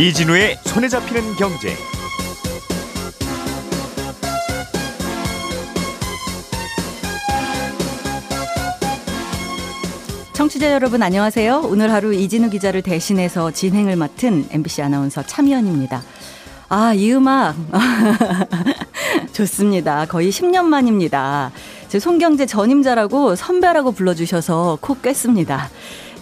이진우의 손에 잡히는 경제. 청취자 여러분 안녕하세요. 오늘 하루 이진우 기자를 대신해서 진행을 맡은 MBC 아나운서 참여연입니다. 아, 이 음악 좋습니다. 거의 10년 만입니다. 제 송경재 전임자라고 선배라고 불러주셔서 코 꿰습니다.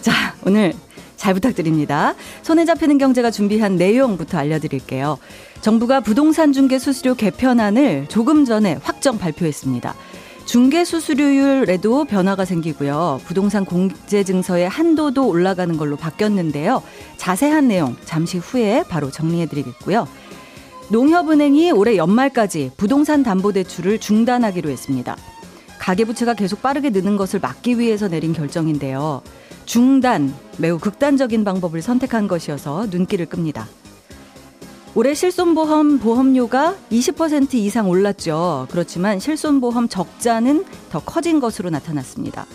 자, 오늘 잘 부탁드립니다. 손에 잡히는 경제가 준비한 내용부터 알려드릴게요. 정부가 부동산 중개 수수료 개편안을 조금 전에 확정 발표했습니다. 중개 수수료율에도 변화가 생기고요. 부동산 공제 증서의 한도도 올라가는 걸로 바뀌었는데요. 자세한 내용 잠시 후에 바로 정리해 드리겠고요. 농협은행이 올해 연말까지 부동산 담보 대출을 중단하기로 했습니다. 가계부채가 계속 빠르게 느는 것을 막기 위해서 내린 결정인데요. 중단, 매우 극단적인 방법을 선택한 것이어서 눈길을 끕니다. 올해 실손보험 보험료가 20% 이상 올랐죠. 그렇지만 실손보험 적자는 더 커진 것으로 나타났습니다.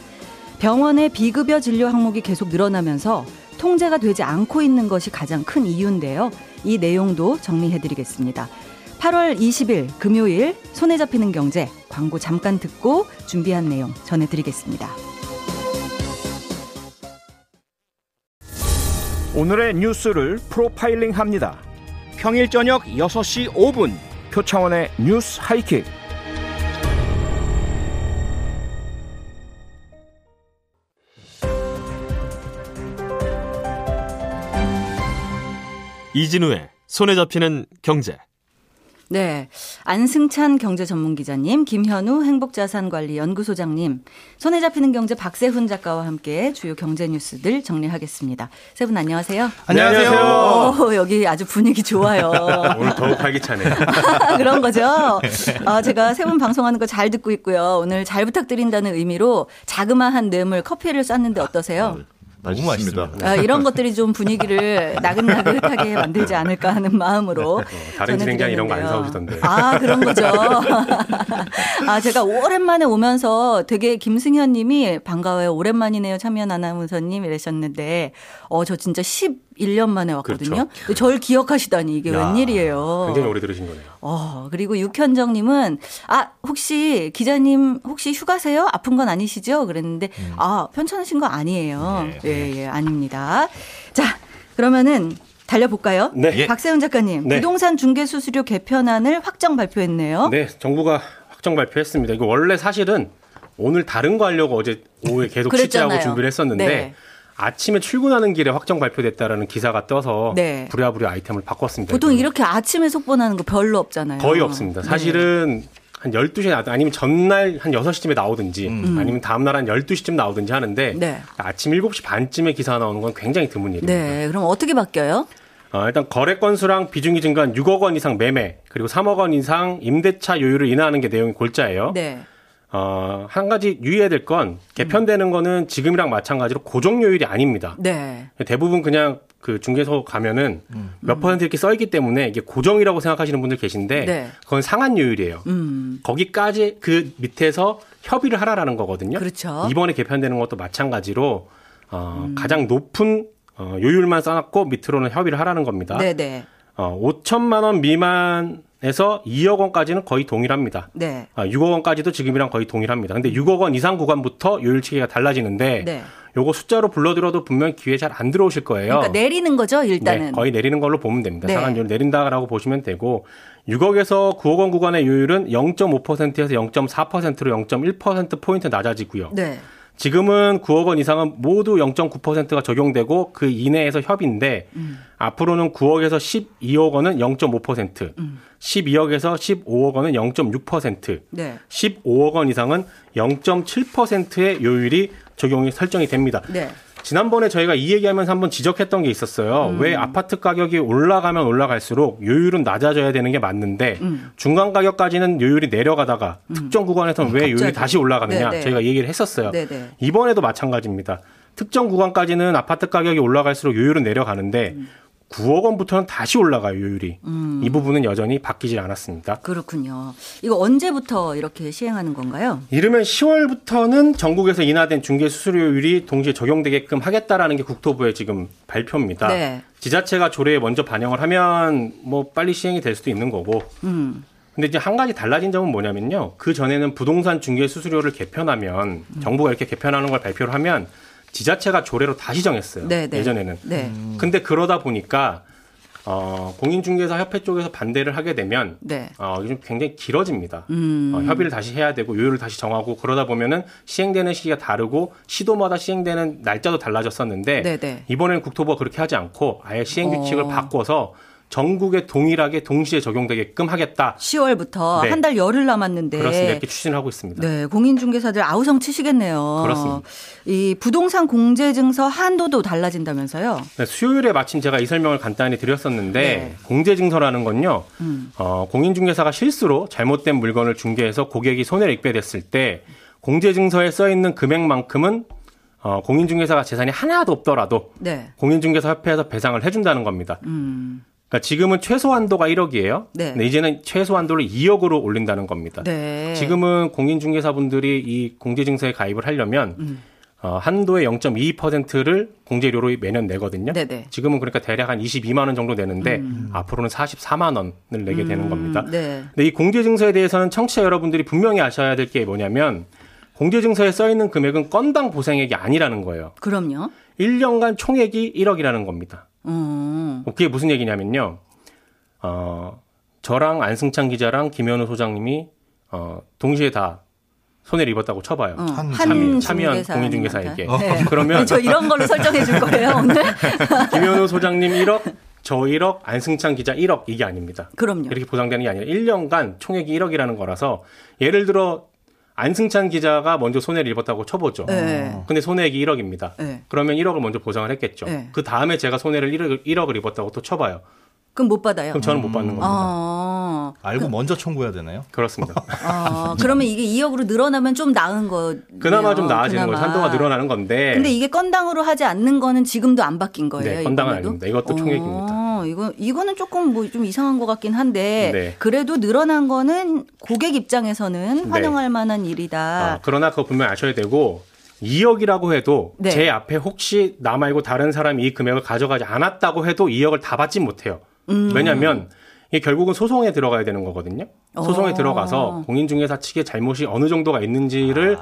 병원의 비급여 진료 항목이 계속 늘어나면서 통제가 되지 않고 있는 것이 가장 큰 이유인데요. 이 내용도 정리해드리겠습니다. 8월 20일 금요일 손에 잡히는 경제 광고 잠깐 듣고 준비한 내용 전해드리겠습니다. 오늘의 뉴스를 프로파일링 합니다. 평일 저녁 6시 5분 표창원의 뉴스 하이킥. 이진우의 손에 잡히는 경제. 네. 안승찬 경제 전문 기자님, 김현우 행복자산관리연구소장님, 손에 잡히는 경제 박세훈 작가와 함께 주요 경제 뉴스들 정리하겠습니다. 세 분 안녕하세요. 안녕하세요. 오, 여기 아주 분위기 좋아요. 오늘 더욱 활기차네요. 그런 거죠. 아, 제가 세 분 방송하는 거 잘 듣고 있고요. 오늘 잘 부탁드린다는 의미로 자그마한 뇌물 커피를 쐈는데 어떠세요? 너무 맛있습니다. 아, 이런 것들이 좀 분위기를 나긋나긋하게 만들지 않을까 하는 마음으로. 어, 다른 진행자 이런 거 안 사오시던데. 아, 그런 거죠. 아, 제가 오랜만에 오면서 되게 김승현 님이 반가워요. 오랜만이네요. 참여연 아나운서님 이러셨는데, 어, 저 진짜 11년 만에 왔거든요. 그렇죠. 절 기억하시다니 이게 야, 웬일이에요. 굉장히 오래 들으신 거네요. 어, 그리고 육현정 님은 아, 혹시 기자님 혹시 휴가세요? 아픈 건 아니시죠? 그랬는데 음. 아, 편찮으신 거 아니에요. 네, 예, 예, 아닙니다. 자, 그러면은 달려볼까요? 네. 예. 박세훈 작가님, 네. 부동산 중개 수수료 개편안을 확정 발표했네요. 네, 정부가 확정 발표했습니다. 이거 원래 사실은 오늘 다른 거 하려고 어제 오후에 계속. 취재하고 준비를 했었는데 네. 아침에 출근하는 길에 확정 발표됐다라는 기사가 떠서 네. 부랴부랴 아이템을 바꿨습니다. 보통 이거. 이렇게 아침에 속보나는 거 별로 없잖아요. 거의 없습니다. 네. 사실은 한 12시에 나- 아니면 전날 한 6시쯤에 나오든지 아니면 다음날 한 12시쯤 나오든지 하는데 음. 네. 아침 7시 반쯤에 기사 나오는 건 굉장히 드문 일입니다. 네, 그럼 어떻게 바뀌어요? 어, 일단 거래 건수랑 비중이 증가한 6억 원 이상 매매 그리고 3억 원 이상 임대차 요율을 인하하는 게 내용이 골자예요. 네. 어, 한 가지 유의해야 될 건 개편되는 거는 지금이랑 마찬가지로 고정 요율이 아닙니다. 네. 대부분 그냥 그 중개소 가면은 몇 퍼센트 이렇게 써 있기 때문에 이게 고정이라고 생각하시는 분들 계신데 네. 그건 상한 요율이에요. 음. 거기까지 그 밑에서 협의를 하라라는 거거든요. 그렇죠. 이번에 개편되는 것도 마찬가지로 어, 가장 높은 어, 요율만 써놨고 밑으로는 협의를 하라는 겁니다. 네, 네. 어, 5천만 원 미만 에서 2억 원까지는 거의 동일합니다. 네. 아, 6억 원까지도 지금이랑 거의 동일합니다. 근데 6억 원 이상 구간부터 요율 체계가 달라지는데 네. 요거 숫자로 불러들어도 분명 기회 잘안 들어오실 거예요. 그러니까 내리는 거죠, 일단은. 네, 거의 내리는 걸로 보면 됩니다. 네. 상한 요율 내린다라고 보시면 되고 6억에서 9억 원 구간의 요율은 0.5%에서 0.4%로 0.1% 포인트 낮아지고요. 네. 지금은 9억 원 이상은 모두 0.9%가 적용되고 그 이내에서 협의인데 음. 앞으로는 9억에서 12억 원은 0.5%, 음. 12억에서 15억 원은 0.6%, 네. 15억 원 이상은 0.7%의 요율이 적용이 설정이 됩니다. 네. 지난번에 저희가 이 얘기하면서 한번 지적했던 게 있었어요. 음. 왜 아파트 가격이 올라가면 올라갈수록 요율은 낮아져야 되는 게 맞는데 음. 중간 가격까지는 요율이 내려가다가 특정 구간에서는 왜 요율이. 다시 올라가느냐 네, 네. 저희가 얘기를 했었어요. 네, 네. 이번에도 마찬가지입니다. 특정 구간까지는 아파트 가격이 올라갈수록 요율은 내려가는데 음. 9억 원부터는 다시 올라가요 요율이. 이 부분은 여전히 바뀌질 않았습니다. 그렇군요. 이거 언제부터 이렇게 시행하는 건가요? 이르면 10월부터는 전국에서 인하된 중개 수수료율이 동시에 적용되게끔 하겠다라는 게 국토부의 지금 발표입니다. 네. 지자체가 조례에 먼저 반영을 하면 뭐 빨리 시행이 될 수도 있는 거고. 음. 근데 이제 한 가지 달라진 점은 뭐냐면요. 그 전에는 부동산 중개 수수료를 개편하면 정부가 이렇게 개편하는 걸 발표를 하면 지자체가 조례로 다시 정했어요. 네, 네. 예전에는. 네. 근데 그러다 보니까 어, 공인중개사 협회 쪽에서 반대를 하게 되면 네. 어, 좀 굉장히 길어집니다. 음. 어, 협의를 다시 해야 되고 요율을 다시 정하고 그러다 보면은 시행되는 시기가 다르고 시도마다 시행되는 날짜도 달라졌었는데 네, 네. 이번에는 국토부가 그렇게 하지 않고 아예 시행 규칙을 어. 바꿔서 전국에 동일하게 동시에 적용되게끔 하겠다. 10월부터 네. 한달 열흘 남았는데 그렇습니다. 이렇게 추진을 하고 있습니다. 네, 공인중개사들 아우성 치시겠네요. 그렇습니다. 이 부동산 공제증서 한도도 달라진다면서요? 네, 수요일에 마침 제가 이 설명을 간단히 드렸었는데 네. 공제증서라는 건요. 음. 어, 공인중개사가 실수로 잘못된 물건을 중개해서 고객이 손해를 입게 됐을 때 공제증서에 써 있는 금액만큼은 어, 공인중개사가 재산이 하나도 없더라도 네. 공인중개사 협회에서 배상을 해준다는 겁니다. 음. 그러니까 지금은 최소 한도가 1억이에요. 네. 이제는 최소 한도를 2억으로 올린다는 겁니다. 네. 지금은 공인중개사분들이 이 공제증서에 가입을 하려면 음. 어, 한도의 0.22%를 공제료로 매년 내거든요. 네네. 지금은 그러니까 대략 한 22만 원 정도 내는데 앞으로는 44만 원을 내게 되는 겁니다. 음, 네. 근데 이 공제증서에 대해서는 청취자 여러분들이 분명히 아셔야 될 게 뭐냐면 공제증서에 써 있는 금액은 건당 보상액이 아니라는 거예요. 그럼요. 1년간 총액이 1억이라는 겁니다. 음. 그게 무슨 얘기냐면요. 어, 저랑 안승찬 기자랑 김현우 소장님이 어, 동시에 다 손해를 입었다고 쳐봐요. 어, 한 참여, 참여한. 공인중개사에게. 네. 그러면 저 이런 걸로 설정해 줄 거예요, 오늘? 김현우 소장님 1억, 저 1억, 안승찬 기자 1억 이게 아닙니다. 그럼요. 이렇게 보상되는 게 아니라 1년간 총액이 1억이라는 거라서 예를 들어 안승찬 기자가 먼저 손해를 입었다고 쳐보죠. 네. 근데 손해액이 1억입니다. 네. 그러면 1억을 먼저 보상을 했겠죠. 네. 그 다음에 제가 손해를 1억, 1억을 입었다고 또 쳐봐요. 그럼 못 받아요. 그럼 저는 못 받는 겁니다. 아, 알고 먼저 청구해야 되나요? 그렇습니다. 아, 그러면 이게 2억으로 늘어나면 좀 나은 거. 그나마 좀 나아지는 거죠. 한도가 늘어나는 건데. 근데 이게 건당으로 하지 않는 거는 지금도 안 바뀐 거예요. 네, 건당은 이번에도? 아닙니다. 이것도 총액입니다. 어, 이거 이거는 조금 뭐 좀 이상한 것 같긴 한데 네. 그래도 늘어난 거는 고객 입장에서는 네. 환영할 만한 일이다. 아, 그러나 그거 분명히 아셔야 되고 2억이라고 해도 네. 제 앞에 혹시 나 말고 다른 사람이 이 금액을 가져가지 않았다고 해도 2억을 다 받지 못해요. 음. 왜냐하면 이게 결국은 소송에 들어가야 되는 거거든요. 소송에 어. 들어가서 공인중개사 측의 잘못이 어느 정도가 있는지를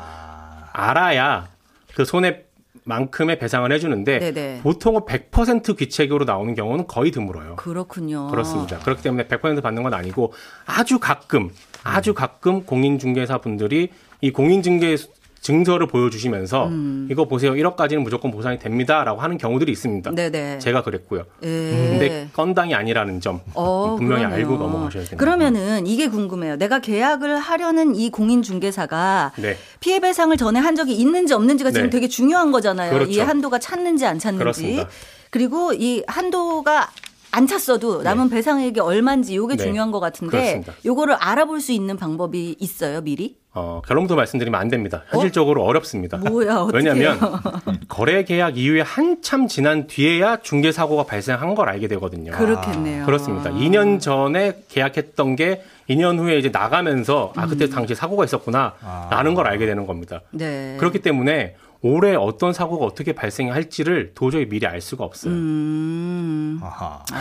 알아야 그 손해 만큼의 배상을 해주는데 네네. 보통은 100% 귀책으로 나오는 경우는 거의 드물어요. 그렇군요. 그렇습니다. 그렇기 때문에 100% 받는 건 아니고 아주 가끔 아주 가끔 공인중개사 분들이 이 공인중개 증서를 보여주시면서 음. 이거 보세요 1억까지는 무조건 보상이 됩니다라고 하는 경우들이 있습니다. 네네. 제가 그랬고요. 예. 근데 건당이 아니라는 점 어, 분명히 그러네요. 알고 넘어가셔야 됩니다. 그러면은 이게 궁금해요. 내가 계약을 하려는 이 공인중개사가 네. 피해 배상을 전에 한 적이 있는지 없는지가 지금 네. 되게 중요한 거잖아요. 그렇죠. 이 한도가 찼는지 안 찼는지. 그렇습니다. 그리고 이 한도가 안 찼어도 남은 배상액이 얼마인지 요게 네. 중요한 것 같은데 그렇습니다. 요거를 알아볼 수 있는 방법이 있어요, 미리? 어, 결론부터 말씀드리면 안 됩니다. 현실적으로 어? 렵습니다 뭐야? 왜냐하면 거래 계약 이후에 한참 지난 뒤에야 중개 사고가 발생한 걸 알게 되거든요. 그렇겠네요. 그렇습니다. 2년 전에 계약했던 게 2년 후에 이제 나가면서 아 그때 당시 사고가 있었구나라는 걸 알게 되는 겁니다. 네. 그렇기 때문에 올해 어떤 사고가 어떻게 발생할지를 도저히 미리 알 수가 없어요. 음, 아하.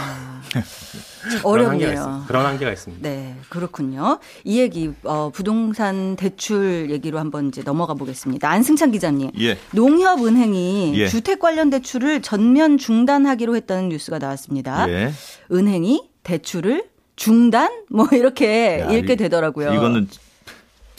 한계가 어렵네요. 그런 한계가 있습니다. 네, 그렇군요. 이 얘기 어, 부동산 대출 얘기로 한번 이제 넘어가 보겠습니다. 안승찬 기자님, 예. 농협은행이 예. 주택 관련 대출을 전면 중단하기로 했다는 뉴스가 나왔습니다. 예. 은행이 대출을 중단? 뭐 이렇게 야, 읽게 이- 되더라고요. 이거는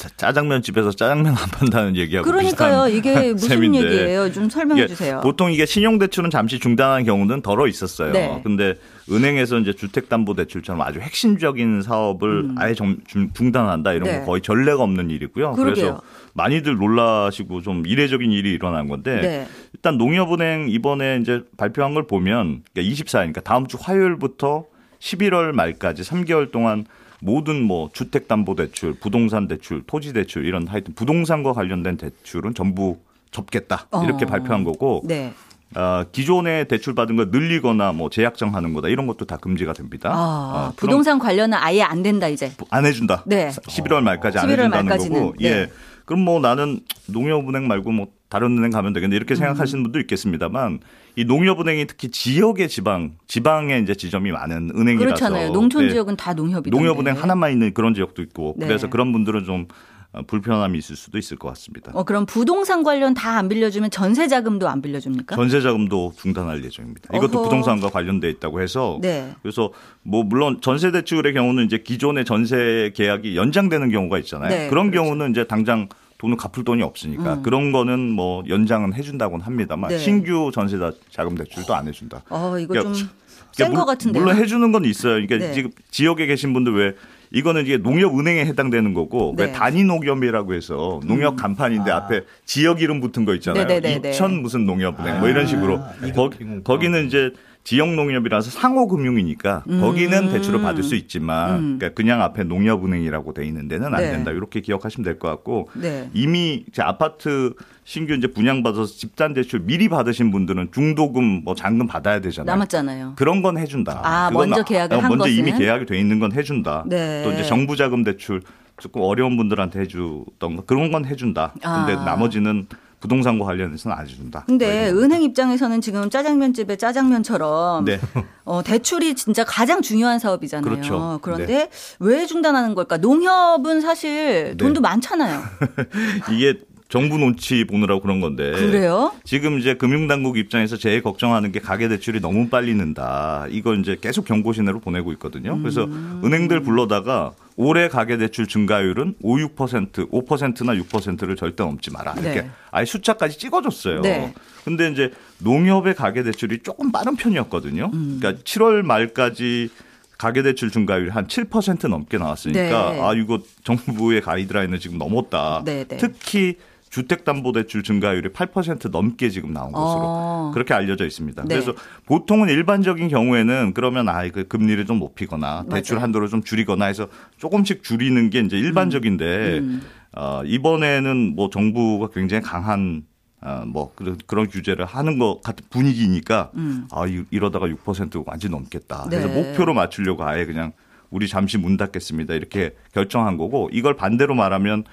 짜- 짜장면 집에서 짜장면 안 판다는 얘기하고 그러니까요. 이게 무슨 셈인데. 얘기예요? 좀 설명해 주세요. 보통 이게 신용대출은 잠시 중단한 경우는 덜어 있었어요. 네. 근데 은행에서 이제 주택담보대출처럼 아주 핵심적인 사업을 아예 정- 중- 중단한다 이런 음. 네. 거 거의 전례가 없는 일이고요. 그러게요. 그래서 많이들 놀라시고 좀 이례적인 일이 일어난 건데 네. 일단 농협은행 이번에 이제 발표한 걸 보면 그러니까 24일니까 다음 주 화요일부터 11월 말까지 3개월 동안 모든 뭐 주택담보대출, 부동산 대출, 토지 대출 이런 하여튼 부동산과 관련된 대출은 전부 접겠다 이렇게 어. 발표한 거고 네. 아, 기존에 대출 받은 거 늘리거나 뭐 재약정하는 거다 이런 것도 다 금지가 됩니다. 아, 아, 그럼 부동산 관련은 아예 안 된다 이제. 안 해준다. 네. 11월 말까지 안 11월 해준다는 말까지는. 거고. 네. 예. 그럼 뭐 나는 농협은행 말고 뭐 다른 은행 가면 되겠네 이렇게 생각하시는 분도 있겠습니다만 이 농협은행이 특히 지역의 지방 지방에 이제 지점이 많은 은행이라서 그렇잖아요. 농촌 네, 지역은 다 농협이 농협은행 하나만 있는 그런 지역도 있고 네. 그래서 그런 분들은 좀 어, 불편함이 있을 수도 있을 것 같습니다. 어, 그럼 부동산 관련 다 안 빌려주면 전세 자금도 안 빌려줍니까? 전세 자금도 중단할 예정입니다. 이것도 어허. 부동산과 관련돼 있다고 해서 네. 그래서 뭐 물론 전세 대출의 경우는 이제 기존의 전세 계약이 연장되는 경우가 있잖아요. 네, 그런 그렇죠. 경우는 이제 당장 돈을 갚을 돈이 없으니까 음. 그런 거는 뭐 연장은 해준다고는 합니다만 네. 신규 전세 자- 자금 대출도 안 해준다. 어, 이거 그러니까 좀 그러니까 센것 물- 같은데요. 물론 해주는 건 있어요. 그러니까 네. 지금 지역에 계신 분들 왜 이거는 이게 농협 은행에 해당되는 거고 네. 음. 왜 단위 농협이라고 해서 농협 간판인데 앞에 지역 이름 붙은 거 있잖아요. 네네네네. 이천 무슨 농협은행 뭐 이런 식으로 거, 거기는 이제 지역 농협이라서 상호 금융이니까 음. 거기는 대출을 받을 수 있지만 그러니까 그냥 앞에 농협은행이라고 돼 있는 데는 안 네. 된다. 이렇게 기억하시면 될 것 같고 네. 이미 이제 아파트 신규 이제 분양받아서 집단 대출 미리 받으신 분들은 중도금 뭐 잔금 받아야 되잖아요. 남았잖아요. 그런 건 해준다. 아, 먼저 계약을 어, 한 먼저 이미 것은? 계약이 돼 있는 건 해준다. 네. 또 이제 정부 자금 대출 조금 어려운 분들한테 해주던 거 그런 건 해준다. 근데 아. 나머지는 부동산과 관련해서는 안 해준다. 근데 뭐 은행 입장에서는 지금 짜장면집의 짜장면처럼 네. 어, 대출이 진짜 가장 중요한 사업이잖아요. 그렇죠. 그런데 왜 중단하는 걸까? 농협은 사실 네. 돈도 많잖아요. 이게 정부 눈치 보느라고 그런 건데. 그래요? 지금 이제 금융당국 입장에서 제일 걱정하는 게 가계 대출이 너무 빨리 는다. 이거 이제 계속 경고 신호로 보내고 있거든요. 그래서 음. 은행들 불러다가 올해 가계 대출 증가율은 5, 6%, 5%나 6%를 절대 넘지 마라. 이렇게 네. 아예 숫자까지 찍어줬어요. 네. 근데 이제 농협의 가계 대출이 조금 빠른 편이었거든요. 음. 그러니까 7월 말까지 가계대출 증가율이 한7% 넘게 나왔으니까 네. 아 이거 정부의 가이드라인을 지금 넘었다. 네, 네. 특히 주택담보대출 증가율이 8% 넘게 지금 나온 것으로 어. 그렇게 알려져 있습니다. 네. 그래서 보통은 일반적인 경우에는 그러면 아, 그 금리를 좀 높이거나 대출 맞아요. 한도를 좀 줄이거나 해서 조금씩 줄이는 게 이제 일반적인데 음. 어, 이번에는 뭐 정부가 굉장히 강한 어, 뭐 그런 그런 규제를 하는 것 같은 분위기니까 음. 아 이- 이러다가 6% 완전 넘겠다. 그래서 네. 목표로 맞추려고 아예 그냥 우리 잠시 문 닫겠습니다 이렇게 결정한 거고 이걸 반대로 말하면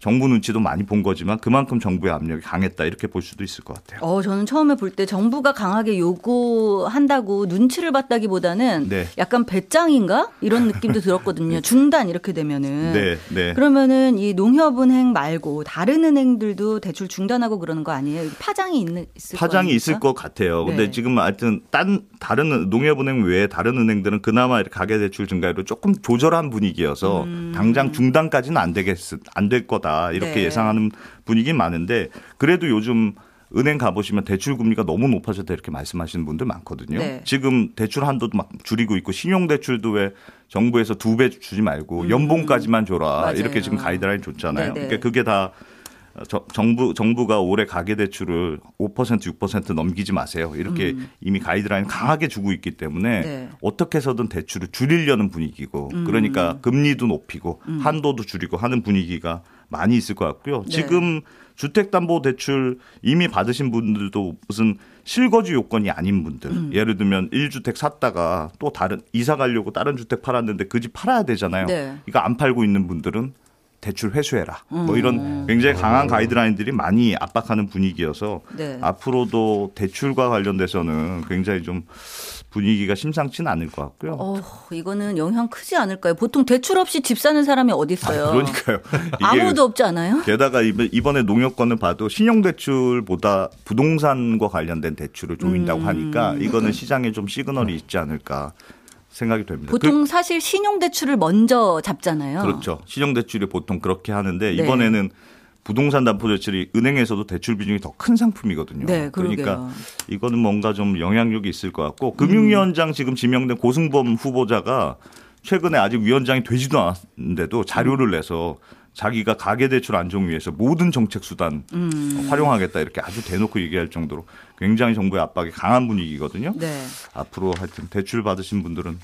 정부 눈치도 많이 본 거지만 그만큼 정부의 압력이 강했다 이렇게 볼 수도 있을 것 같아요. 어, 저는 처음에 볼 때 정부가 강하게 요구한다고 눈치를 봤다기보다는 네. 약간 배짱인가? 이런 느낌도 들었거든요. 중단 이렇게 되면은. 네, 네. 그러면은 이 농협은행 말고 다른 은행들도 대출 중단하고 그러는 거 아니에요? 파장이 있는 있을 거 파장이? 있을 것 같아요. 근데 네. 지금 하여튼 딴 다른 농협은행 외에 다른 은행들은 그나마 이렇게 가계 대출 증가율을 조금 조절한 분위기여서 당장 중단까지는 안 되겠 안 될 거다 이렇게 음. 네. 예상하는 분위기 많은데 그래도 요즘 은행 가보시면 대출 금리가 너무 높아졌다 이렇게 말씀하시는 분들 많거든요. 네. 지금 대출 한도도 막 줄이고 있고 신용 대출도 왜 정부에서 두 배 주지 말고 연봉까지만 줘라 음. 맞아요. 이렇게 지금 가이드라인 줬잖아요. 네네. 그러니까 그게 다 저- 정부 정부가 올해 가계 대출을 5% 6% 넘기지 마세요. 이렇게 이미 가이드라인 강하게 주고 있기 때문에 음. 네. 어떻게 해서든 대출을 줄이려는 분위기고 음. 그러니까 금리도 높이고 한도도 줄이고 하는 분위기가 많이 있을 것 같고요. 네. 지금 주택담보대출 이미 받으신 분들도 무슨 실거주 요건이 아닌 분들 음. 예를 들면 1주택 샀다가 또 다른 이사 가려고 다른 주택 팔았는데 그 집 팔아야 되잖아요. 네. 이거 안 팔고 있는 분들은 대출 회수해라. 음. 뭐 이런 굉장히 강한 가이드라인들이 많이 압박하는 분위기여서 네. 앞으로도 대출과 관련돼서는 굉장히 좀 분위기가 심상치는 않을 것 같고요. 어, 이거는 영향 크지 않을까요? 보통 대출 없이 집 사는 사람이 어디 있어요? 그러니까요. 이게 아무도 없지 않아요? 게다가 이번- 이번에 농협권을 봐도 신용대출보다 부동산과 관련된 대출을 조인다고 하니까 이거는 시장에 좀 시그널이 있지 않을까 생각이 됩니다. 보통 사실 신용 대출을 먼저 잡잖아요. 그, 렇죠 신용대출이 보통 그렇게 하는데 네. 이번에는 부동산 담보대출이 은행에서도 대출 비중이 더 큰 상품이거든요. 네, 그러니까. 이거는 뭔가 좀 영향력이 있을 것 같고 금융위원장 지금 지명된 고승범 후보자가 최근에 아직 위원장이 되지도 않았는데도 자료를 내서 자기가 가계대출 안정 위해서 모든 정책 수단 음. 활용하겠다 이렇게 아주 대놓고 얘기할 정도로 굉장히 정부의 압박이 강한 분위기거든요. 네. 앞으로 하여튼 대출 받으신 분들은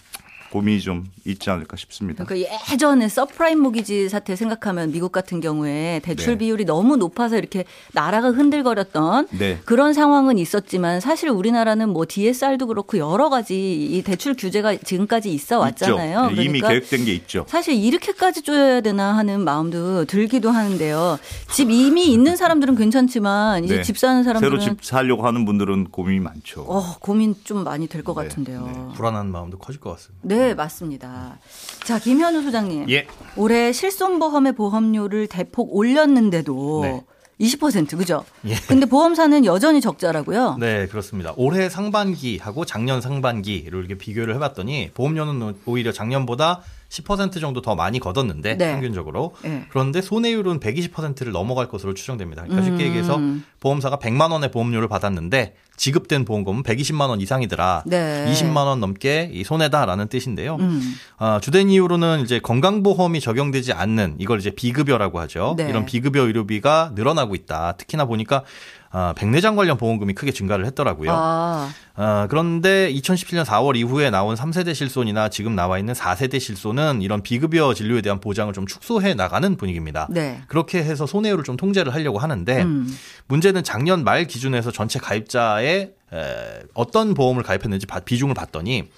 고민이 좀 있지 않을까 싶습니다. 그러니까 예전에 서브프라임 모기지 사태 생각하면 미국 같은 경우에 대출 네. 비율이 너무 높아서 이렇게 나라가 흔들거렸던 네. 그런 상황은 있었지만 사실 우리나라는 뭐 DSR도 그렇고 여러 가지 이 대출 규제가 지금까지 있어 왔잖아요. 네, 이미 그러니까 계획된 게 있죠. 사실 이렇게까지 쪼여야 되나 하는 마음도 들기도 하는데요. 집 이미 있는 사람들은 괜찮지만 이제 네. 집 사는 사람들은 새로 집 살려고 하는 분들은 고민이 많죠. 어, 고민 좀 많이 될것 네, 같은데요. 불안한 마음도 커질 것 같습니다. 네, 맞습니다. 자, 김현우 소장님. 예. 올해 실손보험의 보험료를 대폭 올렸는데도 네. 20% 그죠? 예. 근데 보험사는 여전히 적자라고요? 네, 그렇습니다. 올해 상반기하고 작년 상반기를 이렇게 비교를 해봤더니 보험료는 오히려 작년보다 10% 정도 더 많이 걷었는데 네. 평균적으로 네. 그런데 손해율은 120%를 넘어갈 것으로 추정됩니다. 그러니까 쉽게 음. 얘기해서 보험사가 100만 원의 보험료를 받았는데 지급된 보험금은 120만 원 이상이더라. 네. 20만 원 넘게 이 손해다라는 뜻인데요. 음. 아, 주된 이유로는 이제 건강보험이 적용되지 않는 이걸 이제 비급여라고 하죠. 네. 이런 비급여 의료비가 늘어나고 있다. 특히나 보니까 아, 백내장 관련 보험금이 크게 증가를 했더라고요. 아, 아, 그런데 2017년 4월 이후에 나온 3세대 실손이나 지금 나와 있는 4세대 실손은 이런 비급여 진료에 대한 보장을 좀 축소해 나가는 분위기입니다. 네. 그렇게 해서 손해율을 좀 통제를 하려고 하는데 음. 문제는 문제는 작년 말 기준에서 전체 가입자의 에, 어떤 보험을 가입했는지 바- 비중을 봤더니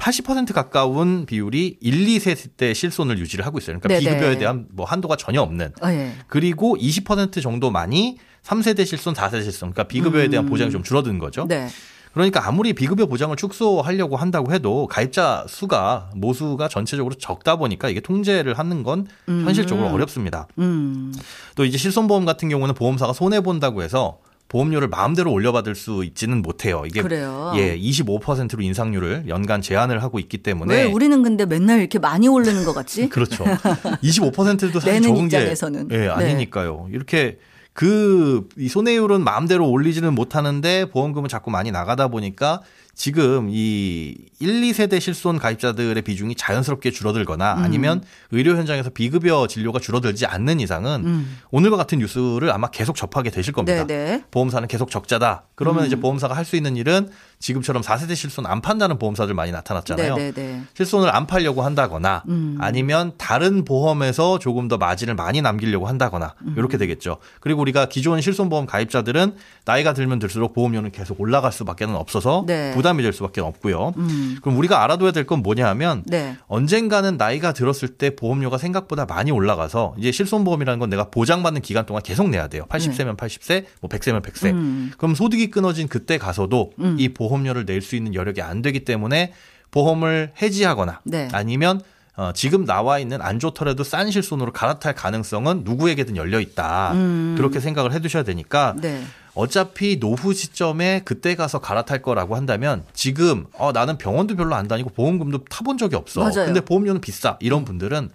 80% 가까운 비율이 1, 2세대 실손을 유지를 하고 있어요. 그러니까 네네. 비급여에 대한 뭐 한도가 전혀 없는. 어, 예. 그리고 20% 정도만이 3세대 실손, 4세대 실손. 그러니까 비급여에 대한 음. 보장이 좀 줄어든 거죠. 네. 그러니까 아무리 비급여 보장을 축소하려고 한다고 해도 가입자 수가 모수가 전체적으로 적다 보니까 이게 통제를 하는 건 현실적으로 어렵습니다. 음. 또 이제 실손보험 같은 경우는 보험사가 손해 본다고 해서 보험료를 마음대로 올려받을 수 있지는 못해요. 이게 그래요. 예, 25%로 인상률을 연간 제한을 하고 있기 때문에 왜 우리는 근데 맨날 이렇게 많이 오르는 것 같지? 그렇죠. 25%도 사실 적은 게 입장에서는. 예, 네. 아니니까요. 이렇게 그 이 손해율은 마음대로 올리지는 못하는데 보험금은 자꾸 많이 나가다 보니까 지금 이 1, 2세대 실손 가입자들의 비중이 자연스럽게 줄어들거나 음. 아니면 의료 현장에서 비급여 진료가 줄어들지 않는 이상은 음. 오늘과 같은 뉴스를 아마 계속 접하게 되실 겁니다. 네, 네. 보험사는 계속 적자다. 그러면 이제 보험사가 할 수 있는 일은 지금처럼 4세대 실손 안 판다는 보험사들 많이 나타났잖아요. 네, 네, 네. 실손을 안 팔려고 한다거나 음. 아니면 다른 보험에서 조금 더 마진을 많이 남기려고 한다거나 음. 이렇게 되겠죠. 그리고 우리가 기존 실손보험 가입자들은 나이가 들면 들수록 보험료는 계속 올라갈 수밖에 는 없어서 네. 부담 이 될 수밖에 없고요. 음. 그럼 우리가 알아둬야 될 건 뭐냐 하면 네. 언젠가는 나이가 들었을 때 보험료가 생각보다 많이 올라가서 이제 실손보험이라는 건 내가 보장받는 기간 동안 계속 내야 돼요. 80세면 80세, 뭐 100세면 100세. 네. 음. 그럼 소득이 끊어진 그때 가서도 음. 이 보험료를 낼 수 있는 여력이 안 되기 때문에 보험을 해지하거나 네. 아니면 어, 지금 나와 있는 안 좋더라도 싼 실손으로 갈아탈 가능성은 누구에게든 열려 있다. 음. 그렇게 생각을 해 두셔야 되니까 네. 어차피 노후 시점에 그때 가서 갈아탈 거라고 한다면 지금 어, 나는 병원도 별로 안 다니고 보험금도 타본 적이 없어. 맞아요. 근데 보험료는 비싸. 이런 분들은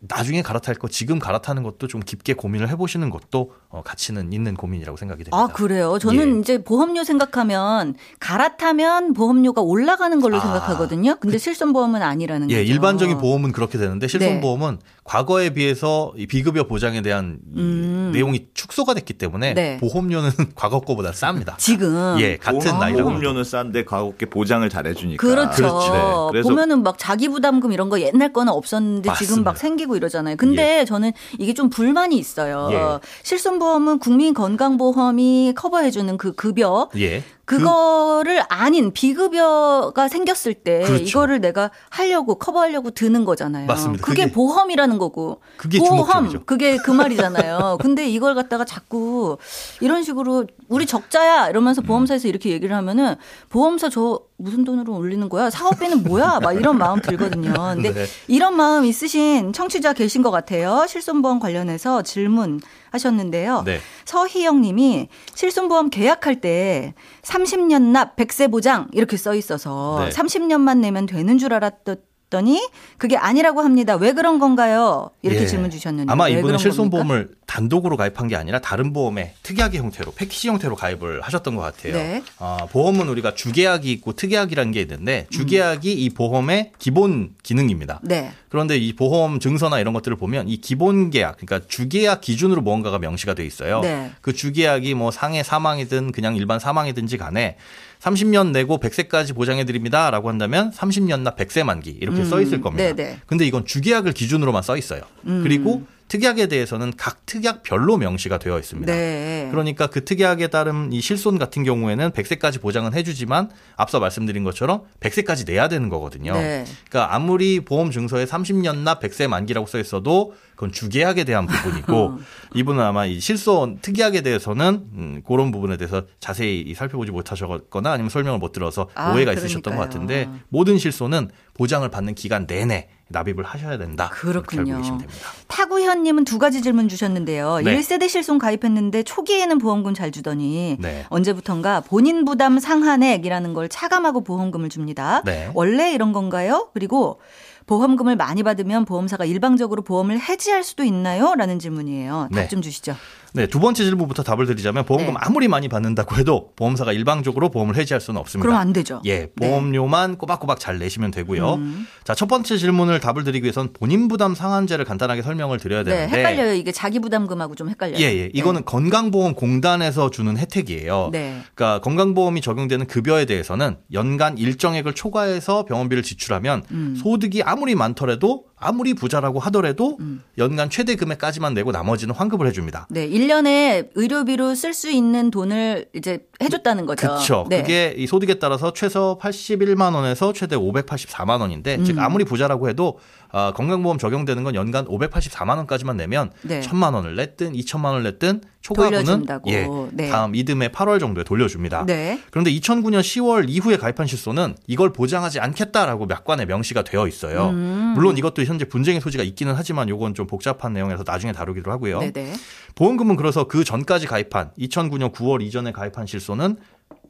나중에 갈아탈 거 지금 갈아타는 것도 좀 깊게 고민을 해보시는 것도 어, 가치는 있는 고민이라고 생각이 됩니다. 아, 그래요? 저는 예. 이제 보험료 생각하면 갈아타면 보험료가 올라가는 걸로 아, 생각하거든요. 근데 실손보험은 아니라는 예, 거죠. 일반적인 보험은 그렇게 되는데 네. 실손보험은 과거에 비해서 이 비급여 보장에 대한 이 음. 내용이 축소가 됐기 때문에 네. 보험료는 과거 거보다 쌉니다. 지금 예, 같은 나이라고. 보험료는 싼데 과거께 보장을 잘 해주니까. 그렇죠. 그렇지. 네. 그래서 보면은 막 자기 부담금 이런 거 옛날 거는 없었는데 지금 맞습니다. 막 생기 고 이러잖아요. 근데 저는 이게 좀 불만이 있어요. 예. 실손보험은 국민건강보험이 커버해주는 그 급여 예. 그거를 아닌 비급여가 생겼을 때 그렇죠. 이거를 내가 하려고 커버하려고 드는 거잖아요. 맞습니다. 그게, 그게- 보험이라는 거고. 그게 보험 주목점이죠. 그게 그 말이잖아요. 근데 이걸 갖다가 자꾸 이런 식으로 우리 적자야 이러면서 음. 보험사에서 이렇게 얘기를 하면은 보험사 저 무슨 돈으로 올리는 거야? 사업비는 뭐야? 막 이런 마음 들거든요. 근데 네. 이런 마음 있으신 청취자 계신 것 같아요. 실손보험 관련해서 질문 하셨는데요. 네. 서희영 님이 실손보험 계약할 때 30년 납 100세 보장 이렇게 써 있어서 네. 30년만 내면 되는 줄 알았더니 그게 아니라고 합니다. 왜 그런 건가요? 이렇게 예. 질문 주셨는데 아마 왜 이분은 실손보험을? 단독으로 가입한 게 아니라 다른 보험에 특이하게 형태로 패키지 형태로 가입을 하셨던 것 같아요. 네. 아, 보험은 우리가 주계약이 있고 특이약이라는 게 있는데 주계약이 이 보험의 기본 기능입니다. 네. 그런데 이 보험 증서나 이런 것들을 보면 이 기본 계약, 그러니까 주계약 기준으로 무언가가 명시가 돼 있어요. 네. 그 주계약이 뭐 상해 사망이든 그냥 일반 사망이든지 간에 30년 내고 100세까지 보장해 드립니다라고 한다면 30년 나 100세 만기 이렇게 써 있을 겁니다. 음. 네네. 음. 근데 이건 주계약을 기준으로만 써 있어요. 그리고 특약에 대해서는 각 특약별로 명시가 되어 있습니다. 네. 그러니까 그 특약에 따른 이 실손 같은 경우에는 100세까지 보장은 해주지만 앞서 말씀드린 것처럼 100세까지 내야 되는 거거든요. 네. 그러니까 아무리 보험 증서에 30년 나 100세 만기라고 써 있어도 그건 주계약에 대한 부분이고 이분은 아마 이 실손 특약에 대해서는 음, 그런 부분에 대해서 자세히 살펴보지 못하셨거나 아니면 설명을 못 들어서 아, 오해가 있으셨던 것. 같은데 모든 실손은 보장을 받는 기간 내내 납입을 하셔야 된다. 그렇군요. 됩니다. 타구현 님은 두 가지 질문 주셨는데요. 네. 1세대 실손 가입했는데 초기에는 보험금 잘 주더니 네. 언제부턴가 본인 부담 상한액이라는 걸 차감하고 보험금을 줍니다. 네. 원래 이런 건가요? 그리고 보험금을 많이 받으면 보험사가 일방적으로 보험을 해지할 수도 있나요? 라는 질문이에요. 답 네. 좀 주시죠. 네, 두 번째 질문부터 답을 드리자면 보험금 네. 아무리 많이 받는다고 해도 보험사가 일방적으로 보험을 해지할 수는 없습니다. 그럼 안 되죠. 예, 보험료만 꼬박꼬박 잘 내시면 되고요. 음. 자, 첫 번째 질문을 답을 드리기 위해선 본인 부담 상한제를 간단하게 설명을 드려야 네, 되는데 헷갈려요. 이게 자기 부담금하고 좀 헷갈려요. 예, 예. 이거는 건강보험 공단에서 주는 혜택이에요. 네. 그러니까 건강보험이 적용되는 급여에 대해서는 연간 일정액을 초과해서 병원비를 지출하면 음. 소득이 아무리 많더라도 아무리 부자라고 하더라도 음. 연간 최대 금액까지만 내고 나머지는 환급을 해줍니다. 네, 1년에 의료비로 쓸 수 있는 돈을 이제 해줬다는 거죠. 그렇죠. 네. 그게 이 소득에 따라서 최소 81만 원에서 최대 584만 원인데 음. 즉 아무리 부자라고 해도 어, 건강보험 적용되는 건 연간 584만 원까지만 내면 네. 1천만 원을 냈든 2천만 원을 냈든 초과분은. 예, 네. 다음 이듬해 8월 정도에 돌려줍니다. 네. 그런데 2009년 10월 이후에 가입한 실손은 이걸 보장하지 않겠다라고 약관에 명시가 되어 있어요. 음. 물론 이것도 현재 분쟁의 소지가 있기는 하지만 이건 좀 복잡한 내용에서 나중에 다루기로 하고요. 네네. 보험금은 그래서 그 전까지 가입한 2009년 9월 이전에 가입한 실손은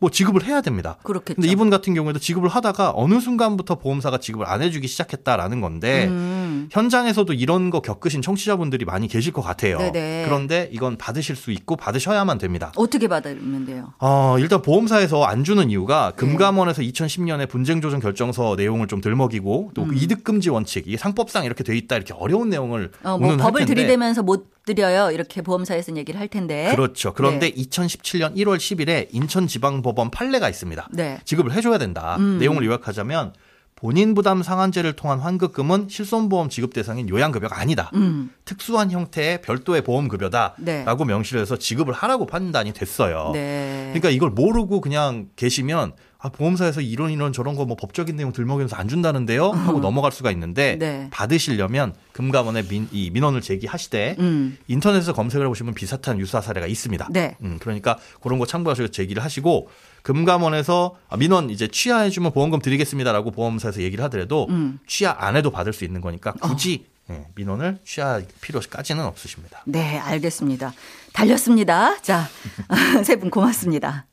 뭐 지급을 해야 됩니다. 그렇겠죠. 근데 이분 같은 경우에도 지급을 하다가 어느 순간부터 보험사가 지급을 안 해주기 시작했다라는 건데 음. 현장에서도 이런 거 겪으신 청취자분들이 많이 계실 것 같아요. 네네. 그런데 이건 받으실 수 있고 받으셔야만 됩니다. 어떻게 받으면 돼요? 어, 일단 보험사에서 안 주는 이유가 네. 금감원에서 2010년에 분쟁조정 결정서 내용을 좀 들먹이고 또 음. 이득금지 원칙 이게 상법상 이렇게 돼 있다 이렇게 어려운 내용을 어, 뭐 법을 텐데 들이대면서 못 드려요. 이렇게 보험사에서는 얘기를 할 텐데. 그렇죠. 그런데 네. 2017년 1월 10일에 인천지방법원 판례가 있습니다. 네. 지급을 해줘야 된다. 음. 내용을 요약하자면 본인 부담 상한제를 통한 환급금은 실손보험 지급 대상인 요양급여가 아니다. 음. 특수한 형태의 별도의 보험급여다라고 네. 명시를 해서 지급을 하라고 판단이 됐어요. 네. 그러니까 이걸 모르고 그냥 계시면 아, 보험사에서 이런 이런 저런 거 뭐 법적인 내용 들먹이면서 안 준다는데요 하고 넘어갈 수가 있는데 네. 받으시려면 금감원에 민, 이 민원을 제기하시되 음. 인터넷에서 검색을 해보시면 비슷한 유사 사례가 있습니다. 네. 음, 그러니까 그런 거 참고하셔서 제기를 하시고 금감원에서 아, 민원 이제 취하해주면 보험금 드리겠습니다라고 보험사에서 얘기를 하더라도 음. 취하 안 해도 받을 수 있는 거니까 어. 굳이 예, 민원을 취할 필요까지는 없으십니다. 네, 알겠습니다. 달렸습니다. 자, 세 분 고맙습니다.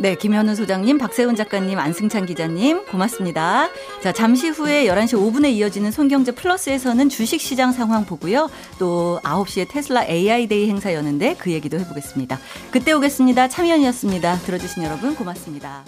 네, 김현우 소장님, 박세훈 작가님, 안승찬 기자님, 고맙습니다. 자, 잠시 후에 11시 5분에 이어지는 손경제 플러스에서는 주식 시장 상황 보고요. 또 9시에 테슬라 AI데이 행사 여는데 그 얘기도 해보겠습니다. 그때 오겠습니다. 참여연이었습니다. 들어주신 여러분 고맙습니다.